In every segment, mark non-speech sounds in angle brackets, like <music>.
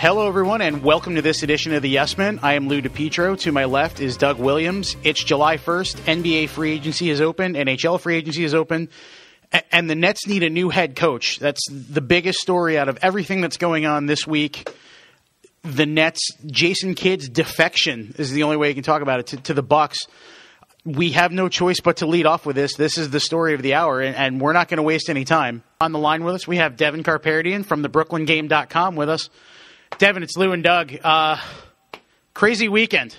Hello, everyone, and welcome to this edition of the Yes Men. I am Lou DiPietro. To my left is Doug Williams. It's July 1st. NBA free agency is open. NHL free agency is open. And the Nets need a new head coach. That's the biggest story out of everything that's going on this week. The Nets, Jason Kidd's defection is the only way you can talk about it to, to the Bucks. We have no choice but to lead off with this. This is the story of the hour, and, and we're not going to waste any time. On the line with us, we have Devin Kharpertian from the BrooklynGame.com with us. Devin, it's Lou and Doug. Uh, crazy weekend.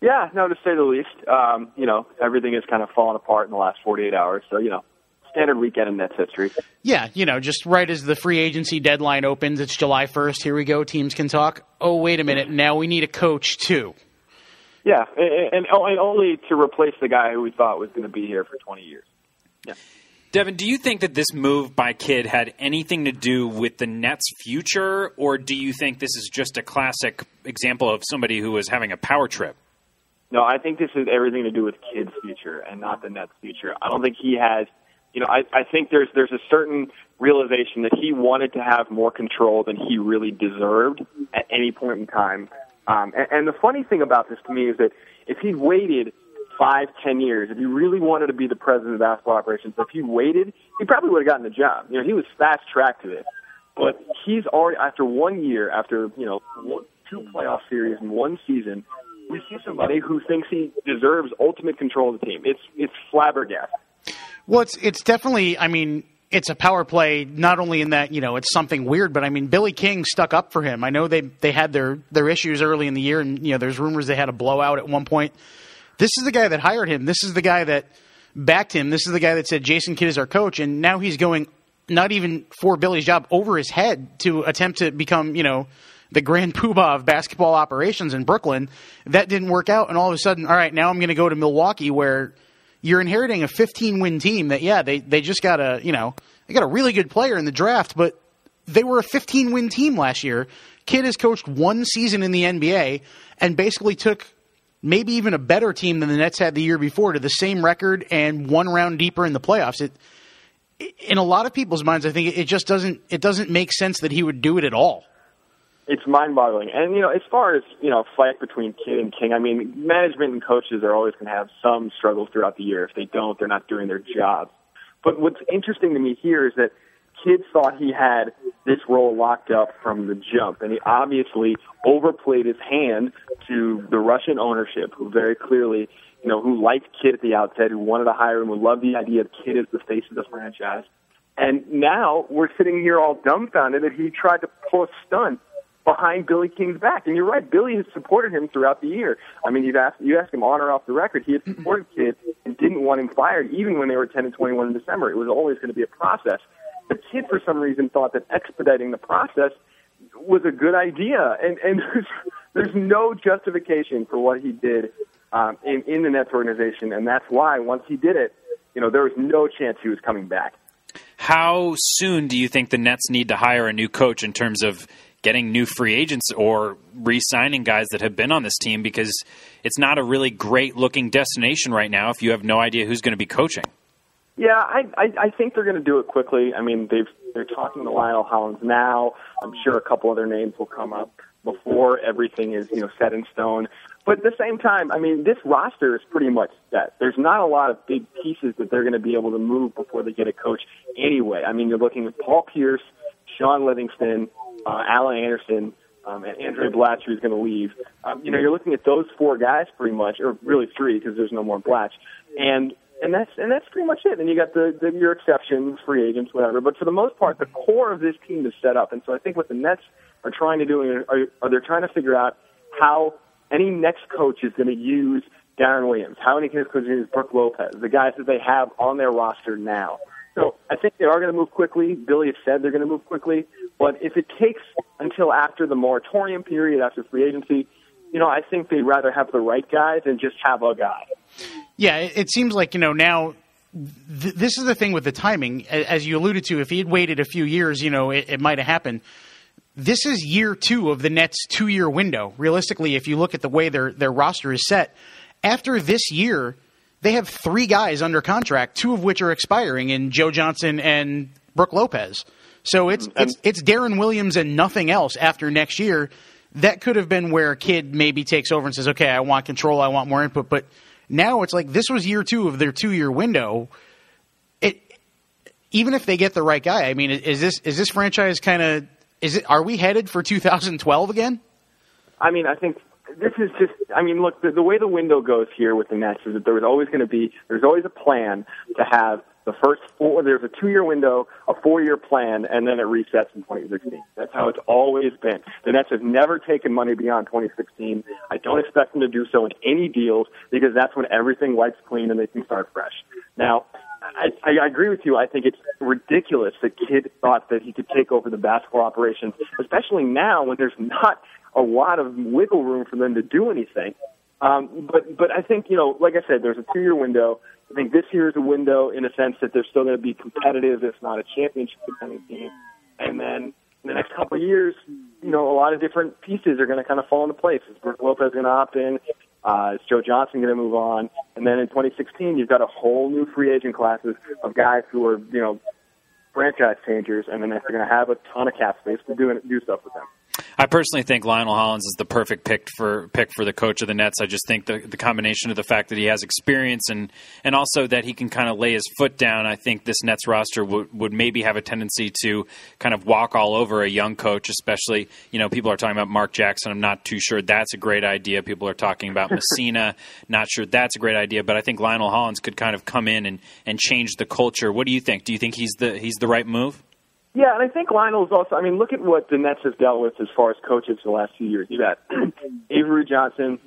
Yeah, no, to say the least. Um, you know, everything has kind of fallen apart in the last 48 hours. So, you know, standard weekend in Nets history. Yeah, you know, just right as the free agency deadline opens, it's July 1st. Here we go. Teams can talk. Oh, wait a minute. Now we need a coach, too. Yeah, and, and, and only to replace the guy who we thought was going to be here for 20 years. Yeah. Devin, do you think that this move by Kidd had anything to do with the Nets' future, or do you think this is just a classic example of somebody who was having a power trip? No, I think this has everything to do with Kidd's future and not the Nets' future. I don't think he has. You know, I, I think there's there's a certain realization that he wanted to have more control than he really deserved at any point in time. Um, and, and the funny thing about this to me is that if he waited five, ten years, if he really wanted to be the president of basketball operations, if he waited, he probably would have gotten the job. You know, he was fast tracked to this. But he's already after one year, after you know two playoff series in one season, we see somebody who thinks he deserves ultimate control of the team. It's it's flabbergasting. Well, it's it's definitely. I mean, it's a power play. Not only in that you know it's something weird, but I mean, Billy King stuck up for him. I know they they had their their issues early in the year, and you know, there's rumors they had a blowout at one point. This is the guy that hired him. This is the guy that backed him. This is the guy that said Jason Kidd is our coach, and now he's going not even for Billy's job over his head to attempt to become, you know, the grand <laughs> poobah of basketball operations in Brooklyn. That didn't work out, and all of a sudden, all right, now I'm going to go to Milwaukee where you're inheriting a 15 win team that, yeah, they, they just got a, you know, they got a really good player in the draft, but they were a 15 win team last year. Kidd has coached one season in the NBA and basically took maybe even a better team than the Nets had the year before to the same record and one round deeper in the playoffs. It, in a lot of people's minds, I think it just doesn't it doesn't make sense that he would do it at all. It's mind-boggling, and you know, as far as you know, fight between Kidd and King. I mean, management and coaches are always going to have some struggles throughout the year. If they don't, they're not doing their job. But what's interesting to me here is that Kidd thought he had this role locked up from the jump, and he obviously overplayed his hand to the Russian ownership, who very clearly, you know, who liked Kidd at the outset, who wanted to hire him, who loved the idea of Kidd as the face of the franchise. And now we're sitting here all dumbfounded that he tried to pull a stunt behind Billy King's back. And you're right, Billy has supported him throughout the year. I mean, you've asked you asked him on or off the record, he had supported Kidd and didn't want him fired, even when they were 10 and 21 in December. It was always going to be a process. The Kidd for some reason, thought that expediting the process was a good idea, and and <laughs> there's, there's no justification for what he did um, in in the Nets organization, and that's why once he did it, you know, there was no chance he was coming back. How soon do you think the Nets need to hire a new coach in terms of getting new free agents or re-signing guys that have been on this team because it's not a really great looking destination right now if you have no idea who's going to be coaching. Yeah, I, I, I think they're going to do it quickly. I mean, they've they're talking to Lionel Hollins now. I'm sure a couple other names will come up before everything is you know set in stone. But at the same time, I mean, this roster is pretty much set. There's not a lot of big pieces that they're going to be able to move before they get a coach anyway. I mean, you're looking at Paul Pierce, Shaun Livingston, uh, Alan Anderson, um, and Andray Blatche, who's going to leave. Um, you know, you're looking at those four guys pretty much, or really three because there's no more Blatche. And and that's and that's pretty much it. And you got the, the your exceptions, free agents, whatever. But for the most part, the core of this team is set up. And so I think what the Nets are trying to do are, are they're trying to figure out how any next coach is going to use Deron Williams, how any next coach is going to use Brook Lopez, the guys that they have on their roster now. So I think they are going to move quickly. Billy has said they're going to move quickly. But if it takes until after the moratorium period, after free agency, you know, I think they'd rather have the right guy than just have a guy. Yeah, it seems like you know now. Th- this is the thing with the timing, as you alluded to. If he had waited a few years, you know, it, it might have happened. This is year two of the Nets' two-year window. Realistically, if you look at the way their their roster is set, after this year, they have three guys under contract, two of which are expiring in Joe Johnson and Brook Lopez. So it's it's it's Deron Williams and nothing else after next year. That could have been where a kid maybe takes over and says, "Okay, I want control, I want more input." But now it's like this was year two of their two year window. It even if they get the right guy, I mean, is this is this franchise kind of is it? Are we headed for 2012 again? I mean, I think this is just. I mean, look, the, the way the window goes here with the Nets is that there was always going to be. There's always a plan to have the first four. There's a two-year window, a four-year plan, and then it resets in 2016. That's how it's always been. The Nets have never taken money beyond 2016. I don't expect them to do so in any deals because that's when everything wipes clean and they can start fresh. Now, I, I agree with you. I think it's ridiculous that Kidd thought that he could take over the basketball operations, especially now when there's not a lot of wiggle room for them to do anything. Um, but but I think you know, like I said, there's a two year window. I think this year is a window in a sense that they're still going to be competitive, if not a championship contending team. And then in the next couple of years, you know, a lot of different pieces are going to kind of fall into place. Is Brook Lopez going to opt in? Uh, is Joe Johnson going to move on? And then in 2016, you've got a whole new free agent classes of guys who are, you know, franchise changers, and then they're going to have a ton of cap space to do do stuff with them. I personally think Lionel Hollins is the perfect pick for pick for the coach of the Nets. I just think the the combination of the fact that he has experience and and also that he can kind of lay his foot down. I think this Nets roster would would maybe have a tendency to kind of walk all over a young coach, especially you know people are talking about Mark Jackson. I'm not too sure that's a great idea. People are talking about <laughs> Messina. not sure that's a great idea, but I think Lionel Hollins could kind of come in and and change the culture. What do you think? Do you think he's the he's the right move? Yeah, and I think Lionel's also. I mean, look at what the Nets have dealt with as far as coaches the last few years. You've got <clears throat> Avery Johnson,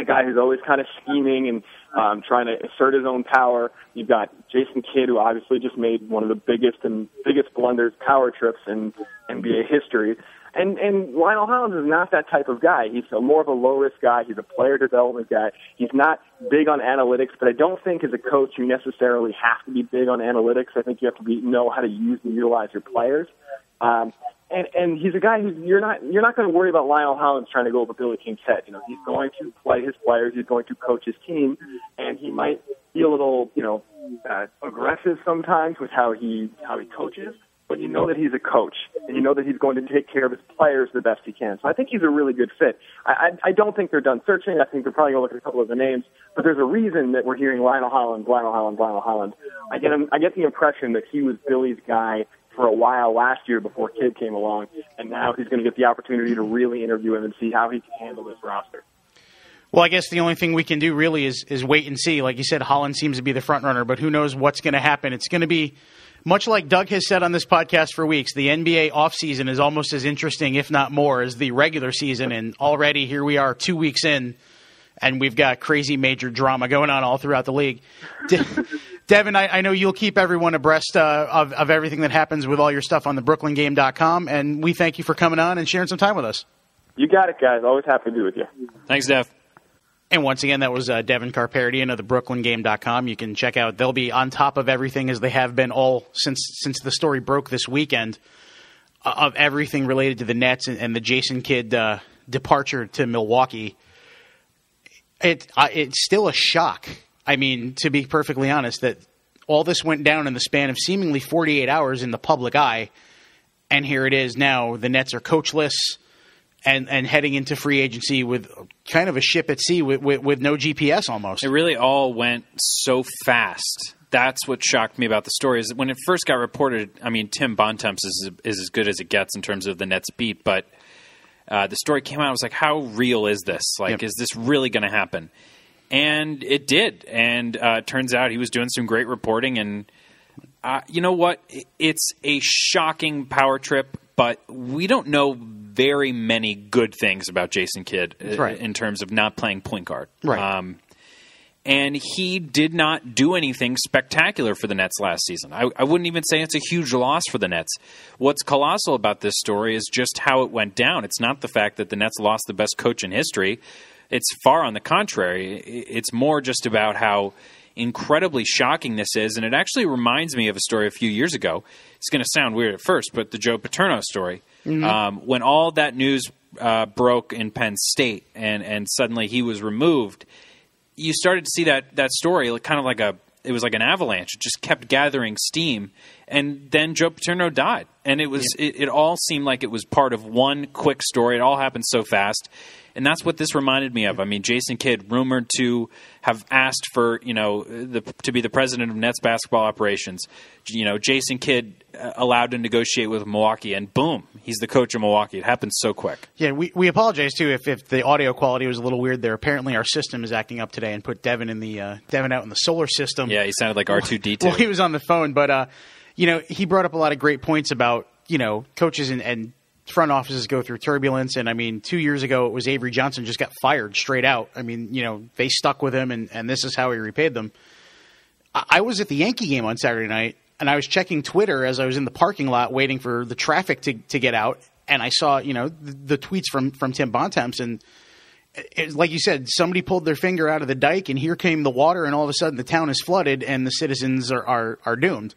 a guy who's always kind of scheming and um, trying to assert his own power. You've got Jason Kidd, who obviously just made one of the biggest and biggest blunders, power trips in NBA history. And and Lionel Hollins is not that type of guy. He's a more of a low risk guy. He's a player development guy. He's not big on analytics, but I don't think as a coach you necessarily have to be big on analytics. I think you have to be know how to use and utilize your players. Um, and and he's a guy who you're not you're not going to worry about Lionel Hollins trying to go over Billy King's head. You know, he's going to play his players. He's going to coach his team, and he might be a little you know uh, aggressive sometimes with how he how he coaches but you know that he's a coach, and you know that he's going to take care of his players the best he can. So I think he's a really good fit. I, I, I don't think they're done searching. I think they're probably going to look at a couple of the names, but there's a reason that we're hearing Lionel Hollins, Lionel Hollins, Lionel Hollins. I get him, I get the impression that he was Billy's guy for a while last year before Kidd came along, and now he's going to get the opportunity to really interview him and see how he can handle this roster. Well, I guess the only thing we can do really is is wait and see. Like you said, Hollins seems to be the front runner, but who knows what's going to happen? It's going to be much like Doug has said on this podcast for weeks, the NBA offseason is almost as interesting, if not more, as the regular season. And already here we are, two weeks in, and we've got crazy major drama going on all throughout the league. De- <laughs> Devin, I, I, know you'll keep everyone abreast uh, of, of everything that happens with all your stuff on the BrooklynGame.com, and we thank you for coming on and sharing some time with us. You got it, guys. Always happy to be with you. Thanks, Dev. And once again, that was uh, Devin Kharpertian of the BrooklynGame.com. You can check out; they'll be on top of everything as they have been all since since the story broke this weekend uh, of everything related to the Nets and, and the Jason Kidd uh, departure to Milwaukee. It it's still a shock. I mean, to be perfectly honest, that all this went down in the span of seemingly 48 hours in the public eye, and here it is now. The Nets are coachless and and heading into free agency with kind of a ship at sea with, with, with no GPS almost. It really all went so fast. That's what shocked me about the story is when it first got reported. I mean, Tim Bontemps is is as good as it gets in terms of the Nets beat, but uh, the story came out. I was like, how real is this? Like, yep. is this really going to happen? And it did. And uh, it turns out he was doing some great reporting. And uh, you know what? It's a shocking power trip, but we don't know very many good things about Jason Kidd uh, right. in terms of not playing point guard. Right. Um, and he did not do anything spectacular for the Nets last season. I, I, wouldn't even say it's a huge loss for the Nets. What's colossal about this story is just how it went down. It's not the fact that the Nets lost the best coach in history. It's far on the contrary. It's more just about how incredibly shocking this is. And it actually reminds me of a story a few years ago. It's going to sound weird at first, but the Joe Paterno story. Mm-hmm. Um, when all that news uh, broke in Penn State and, and suddenly he was removed, you started to see that, that story kind of like a it was like an avalanche. It just kept gathering steam, and then Joe Paterno died, and it was it, it all seemed like it was part of one quick story. It all happened so fast, and that's what this reminded me of. I mean, Jason Kidd rumored to have asked for you know the, to be the president of Nets basketball operations. You know, Jason Kidd uh, allowed to negotiate with Milwaukee, and boom, he's the coach of Milwaukee. It happened so quick. Yeah, we, we apologize too if, if the audio quality was a little weird there. Apparently, our system is acting up today and put Devin in the uh, Devin out in the solar system. Yeah, he sounded like R two D two. <laughs> Well, he was on the phone, but uh, you know, he brought up a lot of great points about you know coaches and, and front offices go through turbulence. And I mean, two years ago, it was Avery Johnson just got fired straight out. I mean, you know, they stuck with him, and, and this is how he repaid them. I, I was at the Yankee game on Saturday night, and I was checking Twitter as I was in the parking lot waiting for the traffic to, to get out, and I saw, you know, the, the tweets from, from Tim Bontemps, and eh, it, like you said, somebody pulled their finger out of the dike, and here came the water, and all of a sudden the town is flooded, and the citizens are, are, are doomed.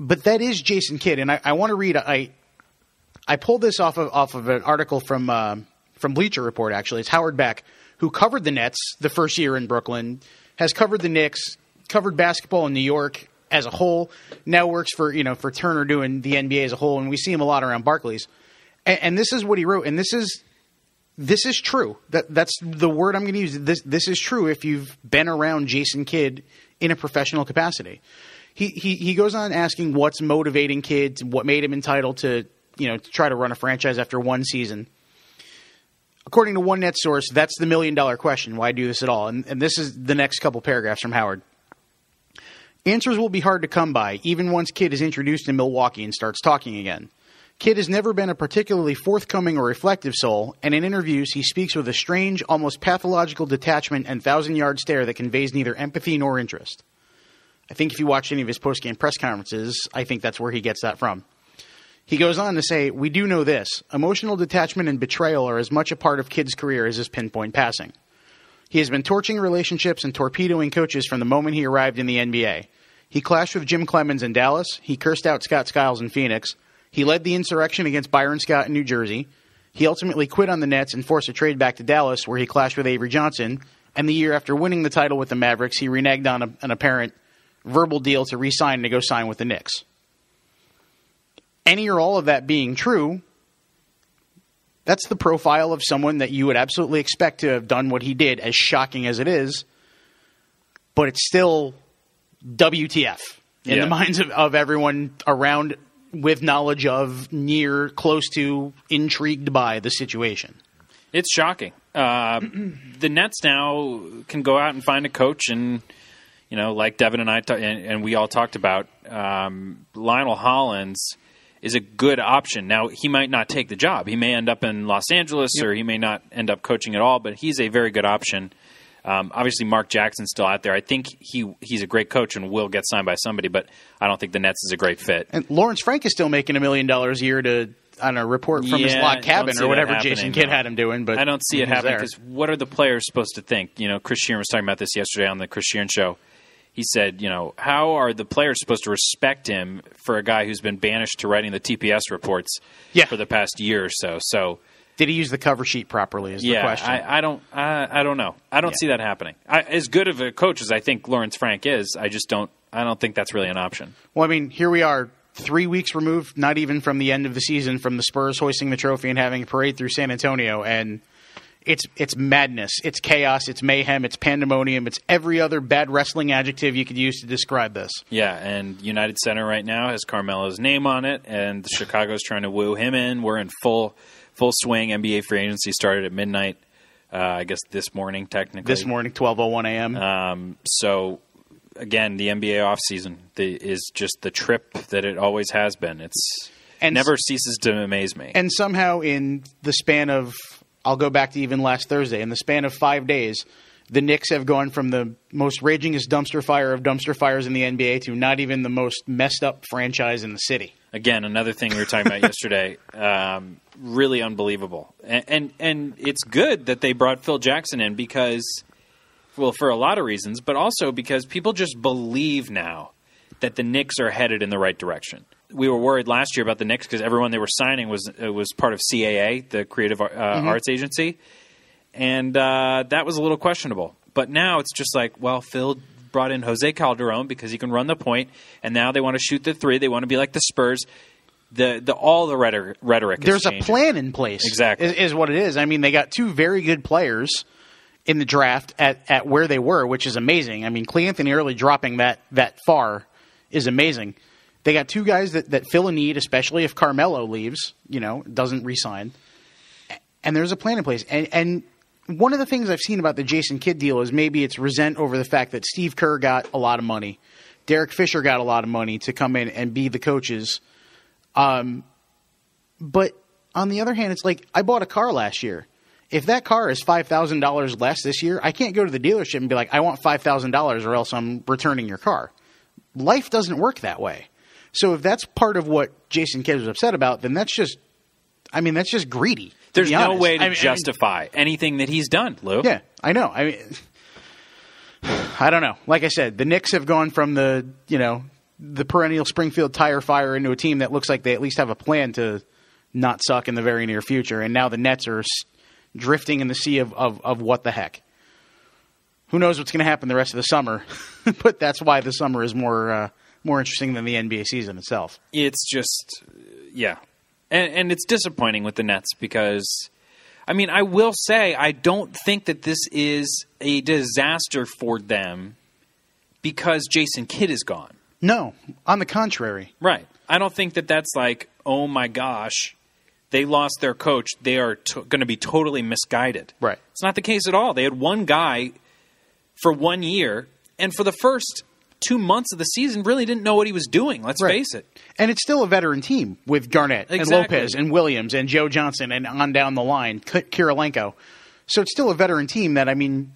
But that is Jason Kidd, and I, I want to read. I I pulled this off of off of an article from uh, from Bleacher Report. Actually, it's Howard Beck who covered the Nets the first year in Brooklyn, has covered the Knicks, covered basketball in New York as a whole. Now works for you know for Turner doing the NBA as a whole, and we see him a lot around Barclays. And, and this is what he wrote, and this is this is true. That that's the word I'm going to use. This this is true if you've been around Jason Kidd in a professional capacity. He he goes on asking what's motivating Kidd's, what made him entitled to you know to try to run a franchise after one season. According to one net source, that's the million dollar question. Why do this at all? And, and this is the next couple paragraphs from Howard. Answers will be hard to come by, even once Kidd is introduced in Milwaukee and starts talking again. Kidd has never been a particularly forthcoming or reflective soul, and in interviews he speaks with a strange, almost pathological detachment and thousand yard stare that conveys neither empathy nor interest. I think if you watch any of his post game press conferences, I think that's where he gets that from. He goes on to say, We do know this emotional detachment and betrayal are as much a part of Kidd's career as his pinpoint passing. He has been torching relationships and torpedoing coaches from the moment he arrived in the NBA. He clashed with Jim Cleamons in Dallas. He cursed out Scott Skiles in Phoenix. He led the insurrection against Byron Scott in New Jersey. He ultimately quit on the Nets and forced a trade back to Dallas, where he clashed with Avery Johnson. And the year after winning the title with the Mavericks, he reneged on a, an apparent verbal deal to re sign and to go sign with the Knicks. Any or all of that being true, that's the profile of someone that you would absolutely expect to have done what he did, as shocking as it is. But it's still WTF in Yeah. the minds of, of everyone around with knowledge of, near, close to, intrigued by the situation. It's shocking. Uh, <clears throat> the Nets now can go out and find a coach, and you know, like Devin and I ta- and, and we all talked about, um, Lionel Hollins is a good option. Now he might not take the job. He may end up in Los Angeles, or he may not end up coaching at all. But he's a very good option. Um, obviously, Mark Jackson's still out there. I think he he's a great coach and will get signed by somebody, but I don't think the Nets is a great fit. And Lawrence Frank is still making a million dollars a year to on a report from his Yeah, log don't cabin or whatever Jason Kidd no. had him doing. But I don't see it happening because what are the players supposed to think? You know, Chris Shearn was talking about this yesterday on the Chris Shearn show. He said, you know, how are the players supposed to respect him for a guy who's been banished to writing the TPS reports Yeah. for the past year or so? So, Did he use the cover sheet properly? Is the question. I, I don't, I, I don't know. I don't Yeah. see that happening. I, as good of a coach as I think Lawrence Frank is, I just don't. I don't think that's really an option. Well, I mean, here we are, three weeks removed, not even from the end of the season, from the Spurs hoisting the trophy and having a parade through San Antonio, and it's it's madness, it's chaos, it's mayhem, it's pandemonium, it's every other bad wrestling adjective you could use to describe this. Yeah, and United Center right now has Carmelo's name on it, and Chicago's trying to woo him in. We're in full full swing. NBA free agency started at midnight. Uh, I guess this morning, technically. This morning, twelve oh one a.m. Um, so again, the NBA offseason the, is just the trip that it always has been. It's And- never ceases to amaze me. and somehow in the span of I'll go back to even last Thursday in the span of five days, the Knicks have gone from the most ragingest dumpster fire of dumpster fires in the NBA to not even the most messed up franchise in the city. again, another thing we were talking about yesterday. <laughs> Um, really unbelievable, and, and and it's good that they brought Phil Jackson in because, well, for a lot of reasons, but also because people just believe now that the Knicks are headed in the right direction. We were worried last year about the Knicks because everyone they were signing was uh, was part of CAA, the Creative uh, Arts Agency, and uh, that was a little questionable. But now it's just like, well, Phil brought in Jose Calderon because he can run the point, and now they want to shoot the three. They want to be like the Spurs. the the all the rhetoric. rhetoric is There's a plan in place. Exactly. Is, is what it is. I mean, they got two very good players in the draft at, at where they were, which is amazing. I mean, Cleanthony Early dropping that, that far is amazing. They got two guys that, that fill a need, especially if Carmelo leaves, you know, doesn't resign. And there's a plan in place. And, and one of the things I've seen about the Jason Kidd deal is maybe it's resent over the fact that Steve Kerr got a lot of money. Derek Fisher got a lot of money to come in and be the coaches. Um, but on the other hand, it's like I bought a car last year. If that car is five thousand dollars less this year, I can't go to the dealership and be like, "I want five thousand dollars, or else I'm returning your car." Life doesn't work that way. So if that's part of what Jason Kidd was upset about, then that's just, I mean, that's just greedy. There's no honest. way to I mean- justify anything that he's done, Lou. yeah, I know. I mean, <sighs> I don't know. Like I said, the Knicks have gone from the you know the perennial Springfield tire fire into a team that looks like they at least have a plan to not suck in the very near future, and now the Nets are drifting in the sea of, of, of what the heck. Who knows what's going to happen the rest of the summer? <laughs> but that's why the summer is more uh, more interesting than the NBA season itself. it's just uh, yeah. And, and it's disappointing with the nets because i mean i will say i don't think that this is a disaster for them because jason kidd is gone. No, on the contrary. right. I don't think that that's like oh my gosh they lost their coach. They are to- going to be totally misguided. Right. it's not the case at all. They had one guy for one year and for the first two months of the season really didn't know what he was doing let's Right. face it And it's still a veteran team with Garnett and Lopez and Williams and Joe Johnson and on down the line, Kirilenko. So it's still a veteran team that I mean,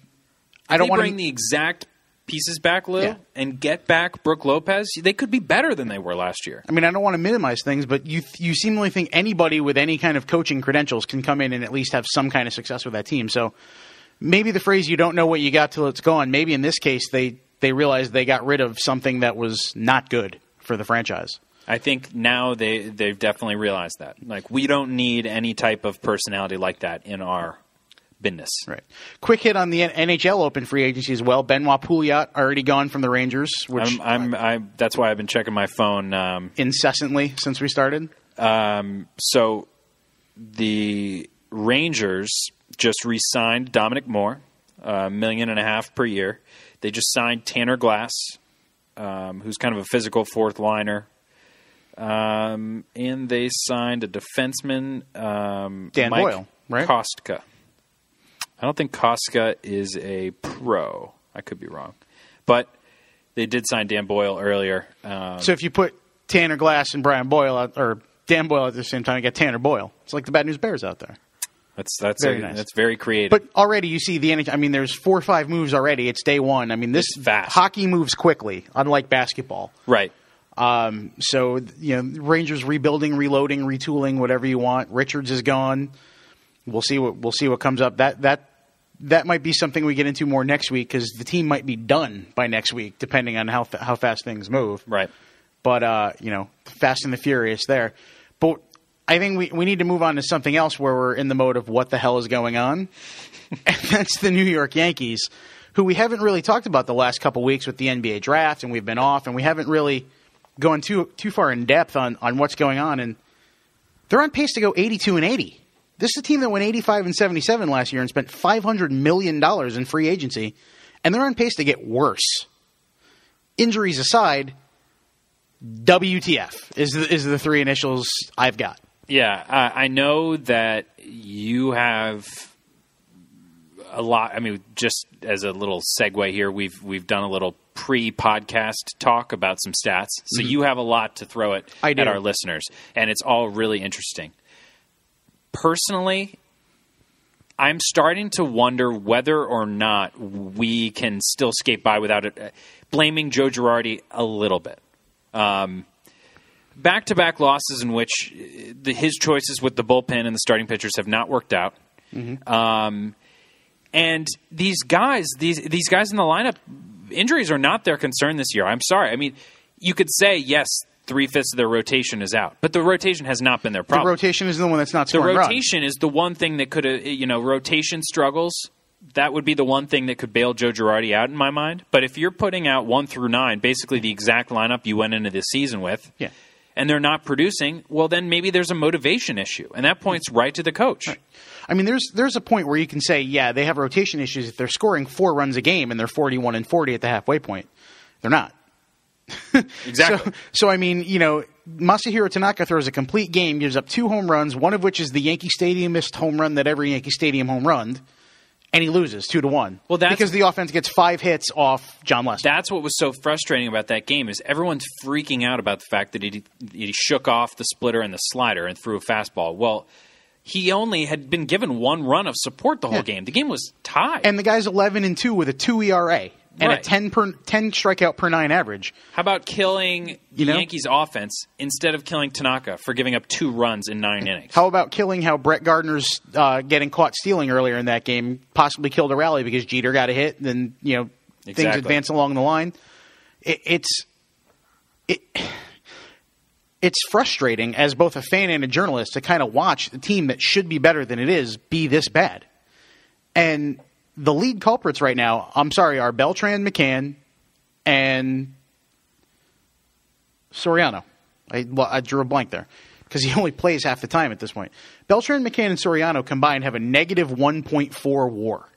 I don't want to bring the exact pieces back, Lou, Yeah. and get back Brook Lopez, they could be better than they were last year. I mean, I don't want to minimize things, but you you seemingly think anybody with any kind of coaching credentials can come in and at least have some kind of success with that team. So maybe the phrase "you don't know what you got till it's gone." Maybe in this case, they they realized they got rid of something that was not good for the franchise. I think now they they've definitely realized that. Like we don't need any type of personality like that in our business. Right. Quick hit on the NHL Open free agency as well. Benoit Pouliot already gone from the Rangers, which I'm, I'm, I, that's why I've been checking my phone. Um, incessantly since we started. um, so the Rangers just re-signed Dominic Moore, a million and a half per year. They just signed Tanner Glass, um, who's kind of a physical fourth liner. Um, and they signed a defenseman, um, Dan Mike Boyle, right? Kostka. I don't think Kostka is a pro. I could be wrong, but they did sign Dan Boyle earlier. Um, So if you put Tanner Glass and Brian Boyle out, or Dan Boyle at the same time, you get Tanner Boyle. It's like the Bad News Bears out there. That's that's Very a- nice. that's very creative. But already you see the NHL. I mean, there's four or five moves already. It's day one. I mean, this It's fast. hockey moves quickly, unlike basketball. right. Um, so you know, Rangers rebuilding, reloading, retooling, whatever you want. Richards is gone. We'll see what we'll see what comes up. That that that might be something we get into more next week because the team might be done by next week, depending on how how fast things move. Right. But uh, you know, Fast and the Furious there. But I think we we need to move on to something else where we're in the mode of what the hell is going on, <laughs> and that's the New York Yankees, who we haven't really talked about the last couple weeks with the NBA draft, and we've been off, and we haven't really gone too too far in depth on on what's going on, and they're on pace to go 82 and 80. This is a team that went 85 and 77 last year and spent 500 million dollars in free agency, and they're on pace to get worse. Injuries aside, WTF is the, is the three initials I've got. Yeah, I I know that you have a lot. I mean, just as a little segue here, we've we've done a little pre-podcast talk about some stats, so you have a lot to throw at Mm-hmm. At our listeners, and it's all really interesting. Personally, I'm starting to wonder whether or not we can still skate by without it. uh, Blaming Joe Girardi a little bit. Back to back losses in which uh, the, his choices with the bullpen and the starting pitchers have not worked out. Um, and these guys, these these guys in the lineup, injuries are not their concern this year. I'm sorry. I mean, you could say yes, three fifths of their rotation is out, but the rotation has not been their problem. The rotation is the one that's not The runs. rotation is the one thing that could, have, you know, rotation struggles. That would be the one thing that could bail Joe Girardi out in my mind. But if you're putting out one through nine, basically the exact lineup you went into this season with, Yeah. And they're not producing, well, then maybe there's a motivation issue, and that points right to the coach. I mean, there's there's a point where you can say, yeah, they have rotation issues if they're scoring four runs a game and they're 41 and 40 at the halfway point. They're not. <laughs> Exactly. So, so I mean, you know, Masahiro Tanaka throws a complete game, gives up two home runs, one of which is the Yankee Stadium missed home run that every Yankee Stadium home run, and he loses two to one. Well, that's- because the offense gets five hits off Jon Lester. That's what was so frustrating about that game is everyone's freaking out about the fact that he he shook off the splitter and the slider and threw a fastball. Well, he only had been given one run of support the whole Yeah. game. The game was tied. and the guy's 11 and two with a two ERA and Right. a 10 per 10 strikeout per nine average. How about killing You know? Yankees offense instead of killing Tanaka for giving up two runs in nine innings? How about killing how Brett Gardner's uh, getting caught stealing earlier in that game possibly killed a rally because Jeter got a hit, then you know things advance along the line. It, it's it. It's frustrating as both a fan and a journalist to kind of watch the team that should be better than it is be this bad. And the lead culprits right now, I'm sorry, are Beltran, McCann, and Soriano. I, well, I drew a blank there because he <laughs> only plays half the time at this point. Beltran, McCann, and Soriano combined have a negative 1.4 WAR,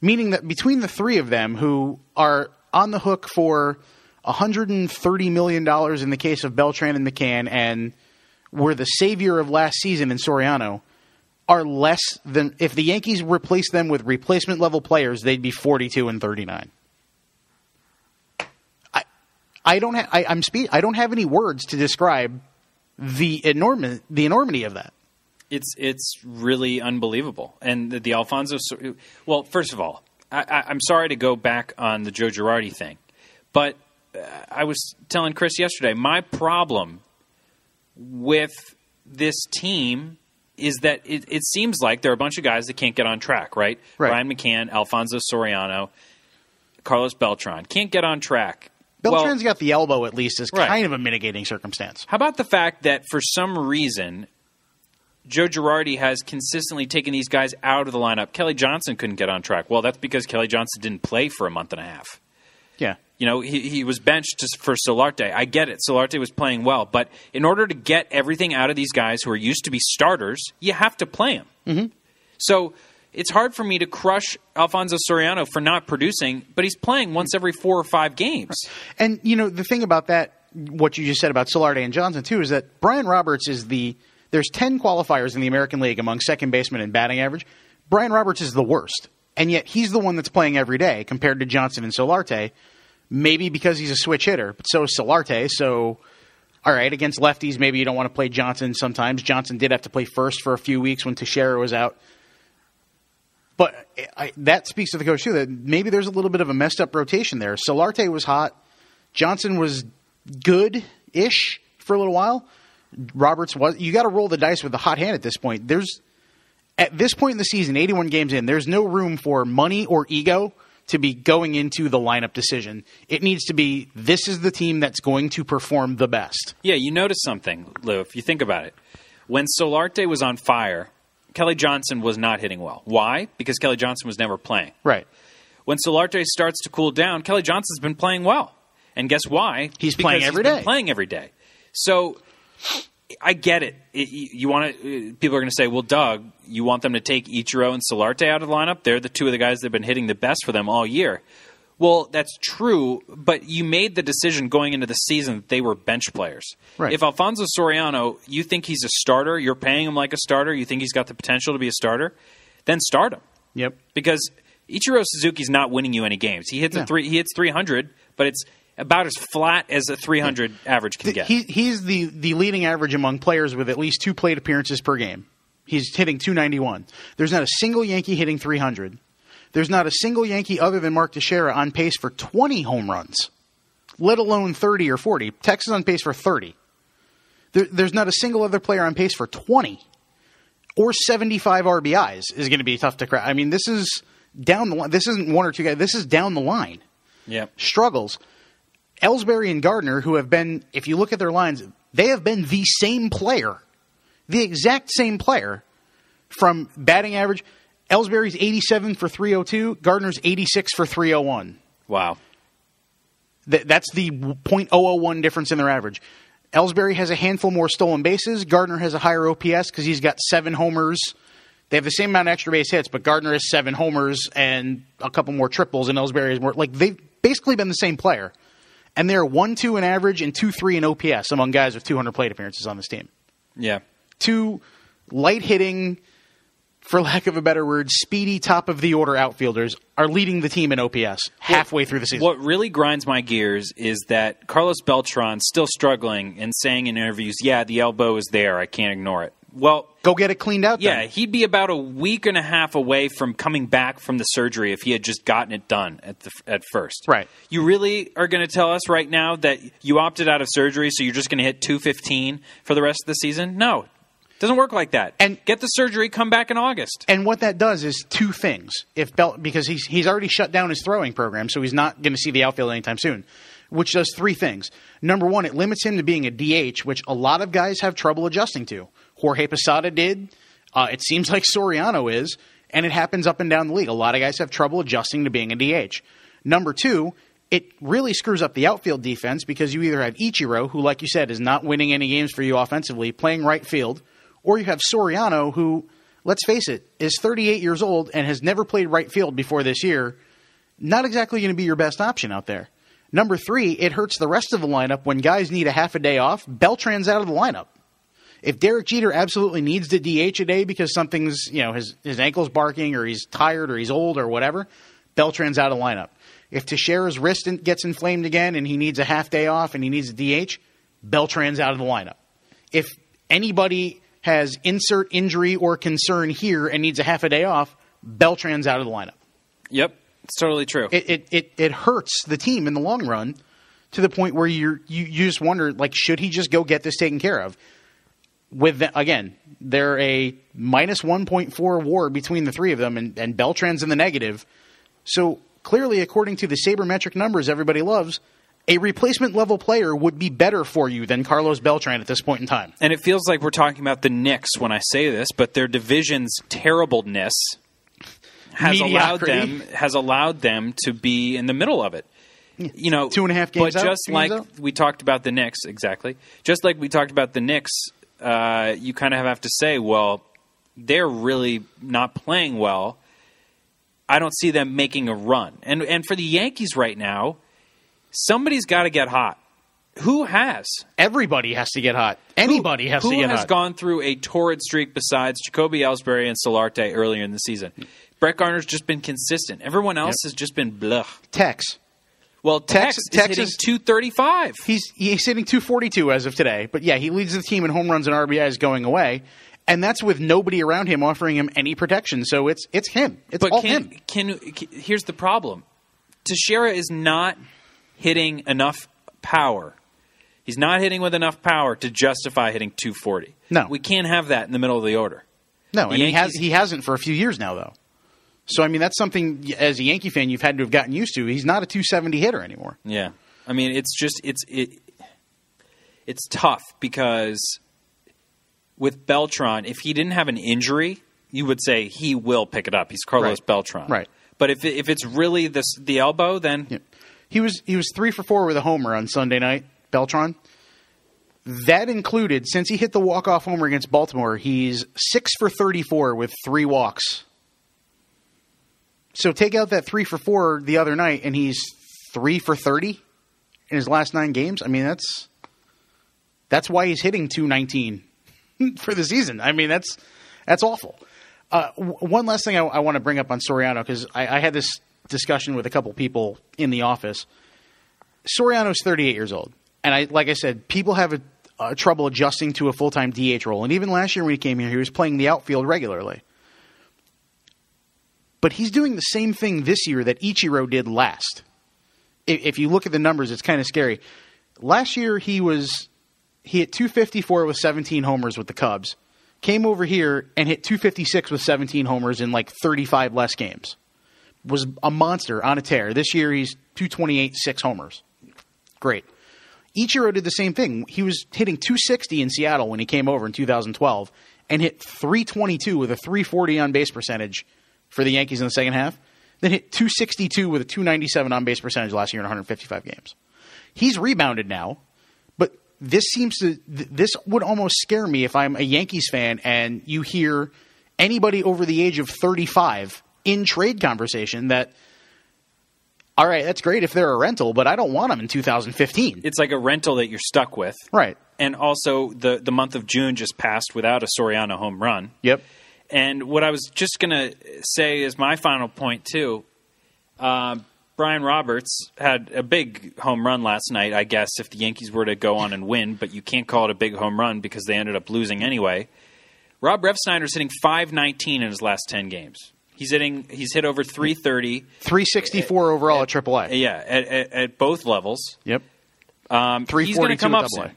meaning that between the three of them, who are on the hook for 130 million dollars in the case of Beltran and McCann, and were the savior of last season in Soriano, are less than if the Yankees replace them with replacement level players, they'd be 42 and 39. I I don't ha- I, I'm I don't have any words to describe the enormous the enormity of that. It's it's really unbelievable. And the, the Alfonso, well, first of all, I, I'm sorry to go back on the Joe Girardi thing, but uh, I was telling Chris yesterday my problem with this team is that it, it seems like there are a bunch of guys that can't get on track, right? Right. Brian McCann, Alfonso Soriano, Carlos Beltran can't get on track. Well, Beltran's got the elbow at least as Right. kind of a mitigating circumstance. How about the fact that for some reason, Joe Girardi has consistently taken these guys out of the lineup? Kelly Johnson couldn't get on track. Well, that's because Kelly Johnson didn't play for a month and a half. Yeah. You know, he, he was benched for Solarte. I get it. Solarte was playing well. But in order to get everything out of these guys who are used to be starters, you have to play them. Mm-hmm. So it's hard for me to crush Alfonso Soriano for not producing, but he's playing once every four or five games. And you know the thing about that, what you just said about Solarte and Johnson too, is that Brian Roberts is the there's ten qualifiers in the American League among second basemen and batting average. Brian Roberts is the worst, and yet he's the one that's playing every day compared to Johnson and Solarte. Maybe because he's a switch hitter, but so is Solarte. So, all right, against lefties, maybe you don't want to play Johnson. Sometimes Johnson did have to play first for a few weeks when Teixeira was out. But I, that speaks to the coach too. That maybe there's a little bit of a messed up rotation there. Solarte was hot. Johnson was good-ish for a little while. Roberts was. You got to roll the dice with the hot hand at this point. There's at this point in the season, 81 games in, there's no room for money or ego to be going into the lineup decision. It needs to be this is the team that's going to perform the best. Yeah, you notice something, Lou, if you think about it. When Solarte was on fire, Kelly Johnson was not hitting well. Why? Because Kelly Johnson was never playing. Right. When Solarte starts to cool down, Kelly Johnson's been playing well. And guess why? He's Because playing every been day. Playing every day. So I get it. It- you want to? Uh, people are going to say, "Well, Doug, you want them to take Ichiro and Solarte out of the lineup? They're the two of the guys that've been hitting the best for them all year." Well, that's true, but you made the decision going into the season that they were bench players. Right. If Alfonso Soriano, you think he's a starter, you're paying him like a starter, you think he's got the potential to be a starter, then start him Yep. because Ichiro Suzuki's not winning you any games. He hits a three, he hits 300, but it's about as flat as a 300 average can get. He, he's the, the leading average among players with at least two plate appearances per game. He's hitting 291. There's not a single Yankee hitting 300. There's not a single Yankee other than Mark Teixeira on pace for 20 home runs, let alone 30 or 40. Texas on pace for 30. There, there's not a single other player on pace for 20 or 75 RBIs is going to be tough to crack. I mean, this is down the line. This isn't one or two guys. This is down the line yep. struggles. Ellsbury and Gardner, who have been, if you look at their lines, they have been the same player, the exact same player from batting average. Ellsbury's 87 for 302, Gardner's 86 for 301. Wow. Th- That's the .001 difference in their average. Ellsbury has a handful more stolen bases. Gardner has a higher OPS because he's got seven homers. They have the same amount of extra base hits, but Gardner has seven homers and a couple more triples, and Ellsbury has more. Like they've basically been the same player, and they're one two in average and two three in OPS among guys with 200 plate appearances on this team. Yeah. Two light hitting, for lack of a better word, speedy top of the order outfielders are leading the team in OPS halfway through the season. What really grinds my gears is that Carlos Beltran still struggling and saying in interviews, "Yeah, the elbow is there. I can't ignore it." Well, Go get it cleaned out. yeah, then. he'd be about a week and a half away from coming back from the surgery if he had just gotten it done at the at first. Right. You really are going to tell us right now that you opted out of surgery, so you're just going to hit 215 for the rest of the season? No. Doesn't work like that. And- get the surgery, come back in August. And what that does is two things. If Belt because he's he's already shut down his throwing program, so he's not going to see the outfield anytime soon. Which does three things. Number one, it limits him to being a DH, which a lot of guys have trouble adjusting to. Jorge Posada did. Uh, it seems like Soriano is, and it happens up and down the league. A lot of guys have trouble adjusting to being a DH. Number two, it really screws up the outfield defense because you either have Ichiro, who, like you said, is not winning any games for you offensively, playing right field, or you have Soriano, who, let's face it, is 38 years old and has never played right field before this year. Not exactly going to be your best option out there. Number three, it hurts the rest of the lineup when guys need a half a day off. Beltran's out of the lineup. If Derek Jeter absolutely needs to DH a day because something's, you know, his, his ankle's barking or he's tired or he's old or whatever, Beltran's out of lineup. If Teixeira's wrist in- gets inflamed again and he needs a half day off and he needs a DH, Beltran's out of the lineup. If anybody has insert injury or concern here and needs a half a day off, Beltran's out of the lineup. Yep. It's totally true. It it, it, it hurts the team in the long run to the point where you're you, you just wonder like should he just go get this taken care of? With the, again, they're a minus one point four WAR between the three of them, and, and Beltran's in the negative. So clearly, according to the sabermetric numbers everybody loves, a replacement level player would be better for you than Carlos Beltran at this point in time. and it feels like we're talking about the Knicks when I say this, but their division's terribleness has allowed them has allowed them to be in the middle of it. You know, Two and a half games But out, just like out? we talked about the Knicks, exactly. Just like we talked about the Knicks, uh, you kind of have to say, well, they're really not playing well. I don't see them making a run. And and for the Yankees right now, somebody's got to get hot. Who has? Everybody has to get hot. Anybody who, has who to get has hot. gone through a torrid streak besides Jacoby Ellsbury and Solarte earlier in the season? Brett Gardner's just been consistent. Everyone else has just been blah. Tex. Well, Tex, Tex- is hitting 235. He's he's hitting 242 as of today. But yeah, he leads the team in home runs and RBIs going away, and that's with nobody around him offering him any protection. So it's it's him. It's But all can, him. can can here's the problem: Teixeira is not hitting enough power. He's not hitting with enough power to justify hitting 240. No. we can't have that in the middle of the order. No, The and he has he hasn't for a few years now though. So I mean that's something as a Yankee fan you've had to have gotten used to. He's not a 270 hitter anymore. Yeah, I mean it's just it's it it's tough because with Beltran, if he didn't have an injury, you would say he will pick it up. He's Carlos Right. Beltran, Right. But if if it's really the the elbow, then Yeah. He was he was three for four with a homer on Sunday night, Beltran. That included since he hit the walk off homer against Baltimore, he's six for thirty four with three walks. So take out that three for four the other night, and he's three for thirty in his last nine games. I mean that's that's why he's hitting two nineteen <laughs> for the season. I mean that's that's awful. Uh, w- one last thing I, I want to bring up on Soriano because I, I had this discussion with a couple people in the office. Soriano's 38 years old, and I like I said, people have a, a trouble adjusting to a full time DH role. And even last year when he came here, he was playing the outfield regularly. But he's doing the same thing this year that Ichiro did last. If, you look at the numbers, it's kind of scary. Last year he was he hit 254 with 17 homers with the Cubs. Came over here and hit 256 with 17 homers in like 35 less games. Was a monster on a tear. This year he's 228, six homers. Great. Ichiro did the same thing. He was hitting 260 in Seattle when he came over in 2012 and hit 322 with a 340 on base percentage for the Yankees in the second half. Then hit 262 with a 297 on base percentage last year in 155 games. He's rebounded now, but this seems to th- this would almost scare me if I'm a Yankees fan and you hear anybody over the age of 35 in trade conversation that all right, that's great if they're a rental, but I don't want them in 2015. It's like a rental that you're stuck with. Right. And also, the, the month of June just passed without a Soriano home run. Yep. And what I was just going to say is my final point, too. Uh, Brian Roberts had a big home run last night, I guess, if the Yankees were to go on and win, but you can't call it a big home run because they ended up losing anyway. Rob Refsnyder's hitting 519 in his last 10 games. He's hitting. He's hit over 330. 364 overall at AAA. Yeah, at, at, at both levels. Yep. Um, he's going to come up soon.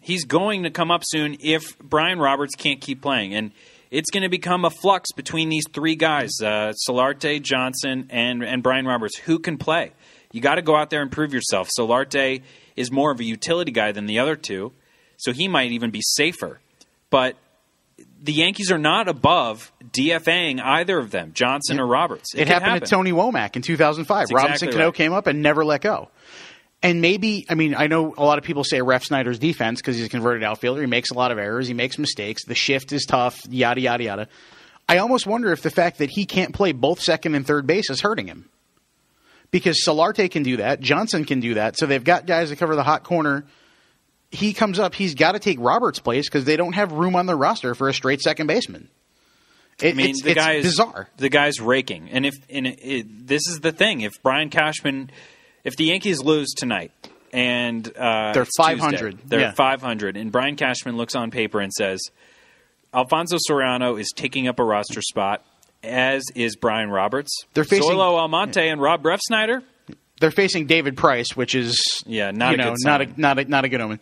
He's going to come up soon if Brian Roberts can't keep playing, and it's going to become a flux between these three guys: uh, Solarte, Johnson, and and Brian Roberts. Who can play? You got to go out there and prove yourself. Solarte is more of a utility guy than the other two, so he might even be safer. But the Yankees are not above DFAing either of them, Johnson or Roberts. It, can happened happen. to Tony Womack in 2005. That's Robinson exactly Cano right. came up and never let go. And maybe, I mean, I know a lot of people say Refsnyder's defense because he's a converted outfielder. He makes a lot of errors. He makes mistakes. The shift is tough, yada, yada, yada. I almost wonder if the fact that he can't play both second and third base is hurting him. Because Solarte can do that. Johnson can do that. So they've got guys that cover the hot corner. He comes up, he's got to take Roberts' place because they don't have room on the roster for a straight second baseman. It, I mean, it's, the it's guy is bizarre. The guy's raking, and if and it, it, this is the thing, if Brian Cashman, if the Yankees lose tonight and uh, They're it's Tuesday, 500, they're yeah. 500, and Brian Cashman looks on paper and says, Alfonso Soriano is taking up a roster spot, as is Brian Roberts. They're facing- Zoilo Almonte and Rob Refsnyder. they're facing David Price, which is Yeah, not you a know good not a not a not a good omen.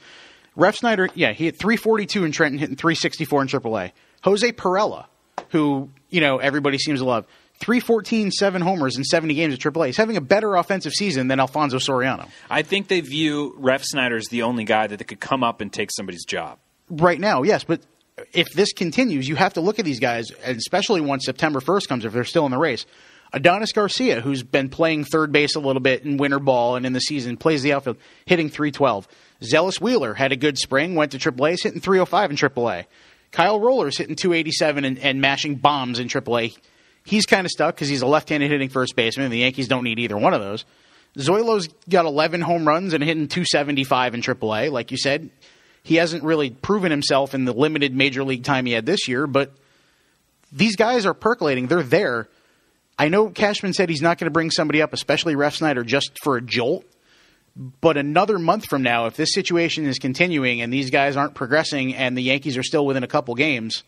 Refsnyder, yeah, he hit 342 in Trenton, hitting 364 in AAA. Jose Pirela, who you know everybody seems to love, 314, seven homers in 70 games at AAA. He's having a better offensive season than Alfonso Soriano I think they view Refsnyder as the only guy that could come up and take somebody's job. right now. Yes, but if this continues, you have to look at these guys, especially once September 1st comes, if they're still in the race. Adonis Garcia, who's been playing third base a little bit in winter ball and in the season, plays the outfield, hitting 312. Zelous Wheeler had a good spring, went to AAA, hitting 305 in AAA. Kyle Roller's hitting 287 and, and mashing bombs in AAA. He's kind of stuck because he's a left-handed hitting first baseman, and the Yankees don't need either one of those. Zoilo's got 11 home runs and hitting 275 in AAA. Like you said, he hasn't really proven himself in the limited major league time he had this year, but these guys are percolating. They're there. I know Cashman said he's not going to bring somebody up, especially Refsnyder, just for a jolt. But another month from now, if this situation is continuing and these guys aren't progressing and the Yankees are still within a couple games,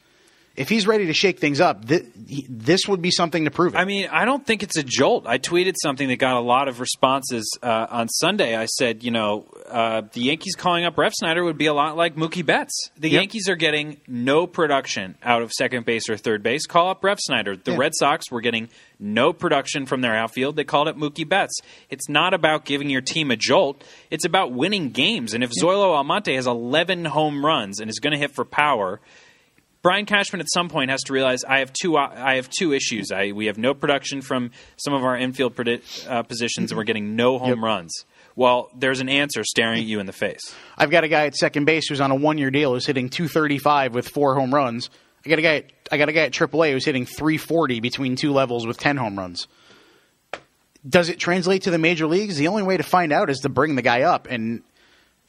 if he's ready to shake things up, th- this would be something to prove it. I mean, I don't think it's a jolt. I tweeted something that got a lot of responses uh, on Sunday. I said, you know, uh, the Yankees calling up Refsnyder would be a lot like Mookie Betts. The Yep. Yankees are getting no production out of second base or third base. Call up Refsnyder. The Yeah. Red Sox were getting no production from their outfield. They called it Mookie Betts. It's not about giving your team a jolt. It's about winning games. And if Zoilo Almonte has 11 home runs and is going to hit for power, Brian Cashman at some point has to realize I have two I have two issues. I we have no production from some of our infield predi- uh, positions, and we're getting no home runs. Well, there's an answer staring at you in the face. I've got a guy at second base who's on a one year deal who's hitting 235 with four home runs. I got a guy. At, I got a guy at AAA who's hitting 340 between two levels with 10 home runs. Does it translate to the major leagues? The only way to find out is to bring the guy up. And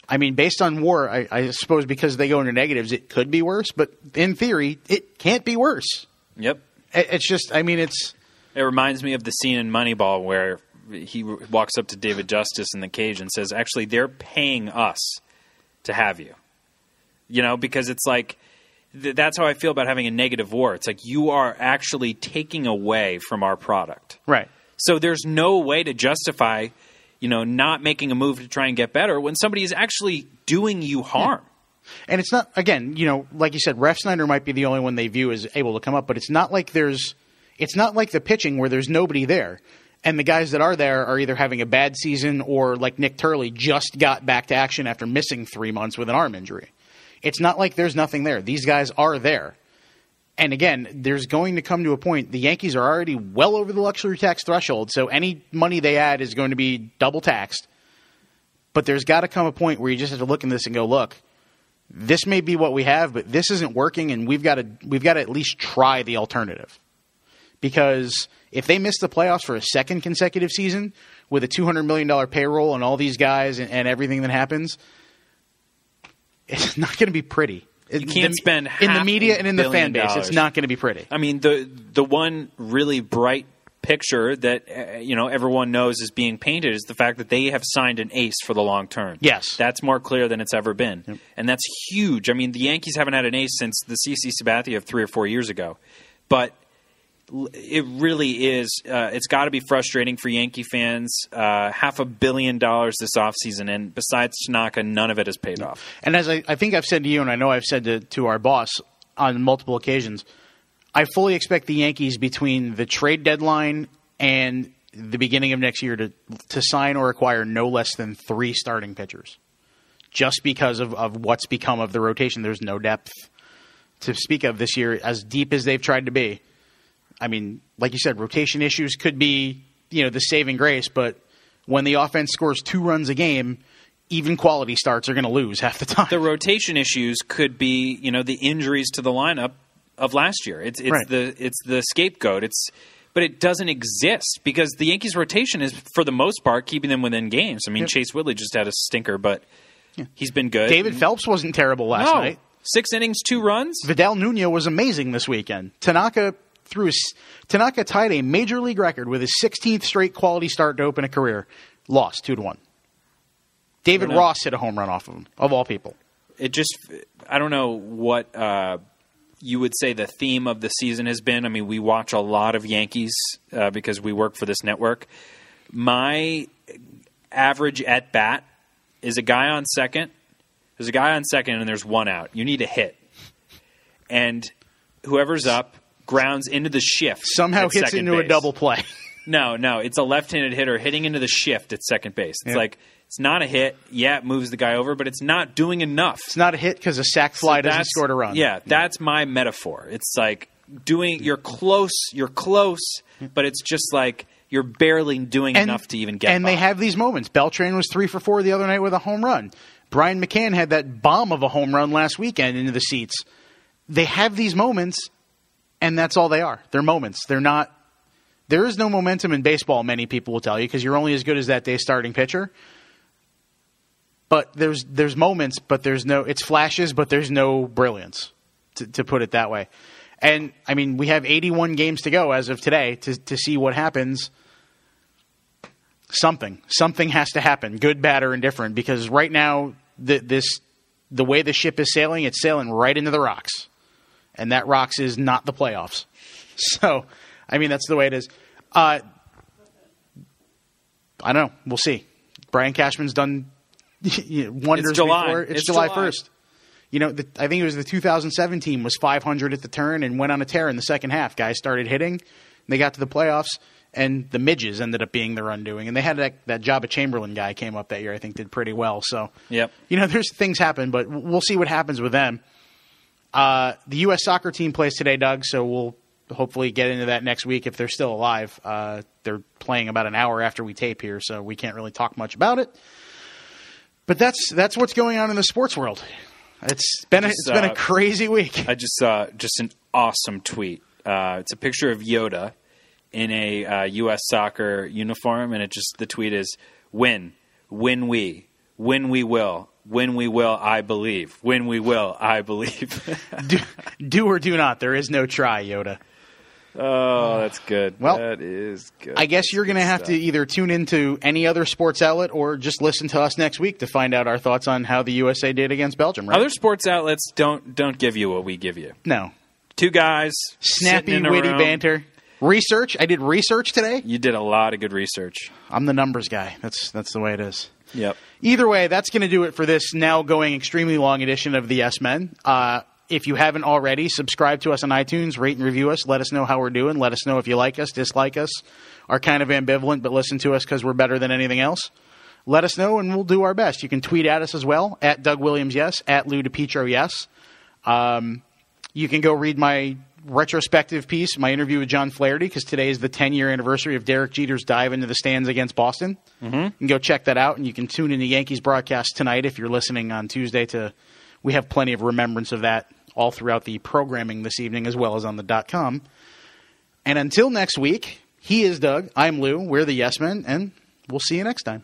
I mean, based on WAR, I, I suppose because they go into negatives, it could be worse. But in theory, it can't be worse. Yep. It- It's just. I mean, it's. It reminds me of the scene in Moneyball where he walks up to David Justice in the cage and says, "Actually, they're paying us to have you." You know, because it's like th- that's how I feel about having a negative WAR. It's like you are actually taking away from our product. Right. So there's no way to justify, you know, not making a move to try and get better when somebody is actually doing you harm. And it's not again, you know, like you said, Refsnyder might be the only one they view as able to come up, but it's not like there's it's not like the pitching where there's nobody there. And the guys that are there are either having a bad season or like Nik Turley just got back to action after missing three months with an arm injury. It's not like there's nothing there. These guys are there. And again, there's going to come to a point the Yankees are already well over the luxury tax threshold, so any money they add is going to be double taxed. But there's got to come a point where you just have to look in this and go, look, this may be what we have, but this isn't working, and we've got to we've got to at least try the alternative. Because if they miss the playoffs for a second consecutive season with a two hundred million dollar payroll and all these guys and, and everything that happens, <laughs> it's not going to be pretty. You can't the, spend in the media and in the fan base. dollars. It's not going to be pretty. I mean, the the one really bright picture that uh, you know everyone knows is being painted is the fact that they have signed an ace for the long term. Yes. that's more clear than it's ever been, and that's huge. I mean, the Yankees haven't had an ace since the CC Sabathia of three or four years ago, but it really is. Uh, it's got to be frustrating for Yankee fans. Uh, half a billion dollars this offseason, and besides Tanaka, none of it has paid off. And as I, I think I've said to you, and I know I've said to, to our boss on multiple occasions, I fully expect the Yankees between the trade deadline and the beginning of next year to to sign or acquire no less than three starting pitchers, just because of, of what's become of the rotation. There's no depth to speak of this year, as deep as they've tried to be. I mean, like you said, rotation issues could be you know the saving grace, but when the offense scores two runs a game, even quality starts are going to lose half the <laughs> time. the rotation issues could be, you know, the injuries to the lineup of last year. It's it's Right. the it's the scapegoat. It's but it doesn't exist because the Yankees rotation is for the most part keeping them within games. I mean, Yep. Chase Whitley just had a stinker, but he's been good. David Phelps wasn't terrible last no, night. six innings, two runs. Vidal Nuno was amazing this weekend. Tanaka his, Tanaka tied a major league record with his 16th straight quality start to open a career. Lost two to one. David. Ross hit a home run off of him, of all people. It just I don't know what uh, you would say the theme of the season has been. I mean, we watch a lot of Yankees uh, because we work for this network. My average at bat is a guy on second. There's a guy on second, and there's one out. You need a hit, and whoever's up grounds into the shift. Somehow hits into a double play. <laughs> No, no, it's a left-handed hitter hitting into the shift at second base. It's Yeah. like it's not a hit. Yeah, it moves the guy over, but it's not doing enough. It's not a hit because a sac fly doesn't score a run. Yeah, that's my metaphor. It's like doing you're close, you're close, but it's just like you're barely doing enough to even get. And they have these moments. Beltran was three for four the other night with a home run. Brian McCann had that bomb of a home run last weekend into the seats. They have these moments, and that's all they are. They're moments. They're not. There is no momentum in baseball. Many people will tell you because you're only as good as that day's starting pitcher. But there's there's moments, but there's no. It's flashes, but there's no brilliance. To, to put it that way. And I mean, we have 81 games to go as of today to to see what happens something something has to happen good bad or indifferent because right now the, this the way the ship is sailing it's sailing right into the rocks and that rocks is not the playoffs <laughs> so i mean that's the way it is uh, i don't know we'll see brian cashman's done <laughs> wonders It's July. before it's, It's july. 1st you know, the, I think it was the 2007 team was 500 at the turn and went on a tear in the second half. Guys started hitting, they got to the playoffs, and the midges ended up being their undoing. And they had that that Joba Chamberlain guy came up that year. I think did pretty well. So, Yep. you know, there's things happen, but we'll see what happens with them. Uh, the U.S. soccer team plays today, Doug. So we'll hopefully get into that next week if they're still alive. Uh, they're playing about an hour after we tape here, so we can't really talk much about it. But that's that's what's going on in the sports world. It's been a, Just, it's been a uh, crazy week. I just saw just an awesome tweet. Uh, it's a picture of Yoda in a uh, U.S. soccer uniform, and it just the tweet is "Win, win we, win we will, win we will. I believe, When we will. I believe." <laughs> do, do or do not. There is no try, Yoda. oh, that's good. Well, that is good. I guess you're going to have to either tune into any other sports outlet or just listen to us next week to find out our thoughts on how the USA did against Belgium. Right? Other sports outlets don't don't give you what we give you. no Two guys, snappy, sitting in a witty room. banter. Research. I did research today. You did a lot of good research. I'm the numbers guy. That's that's the way it is. Yep. Either way, that's going to do it for this now going extremely long edition of the Yes Men. Uh, if you haven't already, subscribe to us on iTunes, rate and review us. Let us know how we're doing. Let us know if you like us, dislike us, are kind of ambivalent, but listen to us because we're better than anything else. Let us know, and we'll do our best. You can tweet at us as well at Doug Williams, yes, at Lou DiPietro, yes. Um, you can go read my retrospective piece, my interview with John Flaherty, because today is the 10 year anniversary of Derek Jeter's dive into the stands against Boston. Mm-hmm. You can go check that out, and you can tune in the Yankees broadcast tonight if you're listening on Tuesday. To we have plenty of remembrance of that all throughout the programming this evening, as well as on the dot com. And until next week, he is Doug. I'm Lou. We're the Yes Men, and we'll see you next time.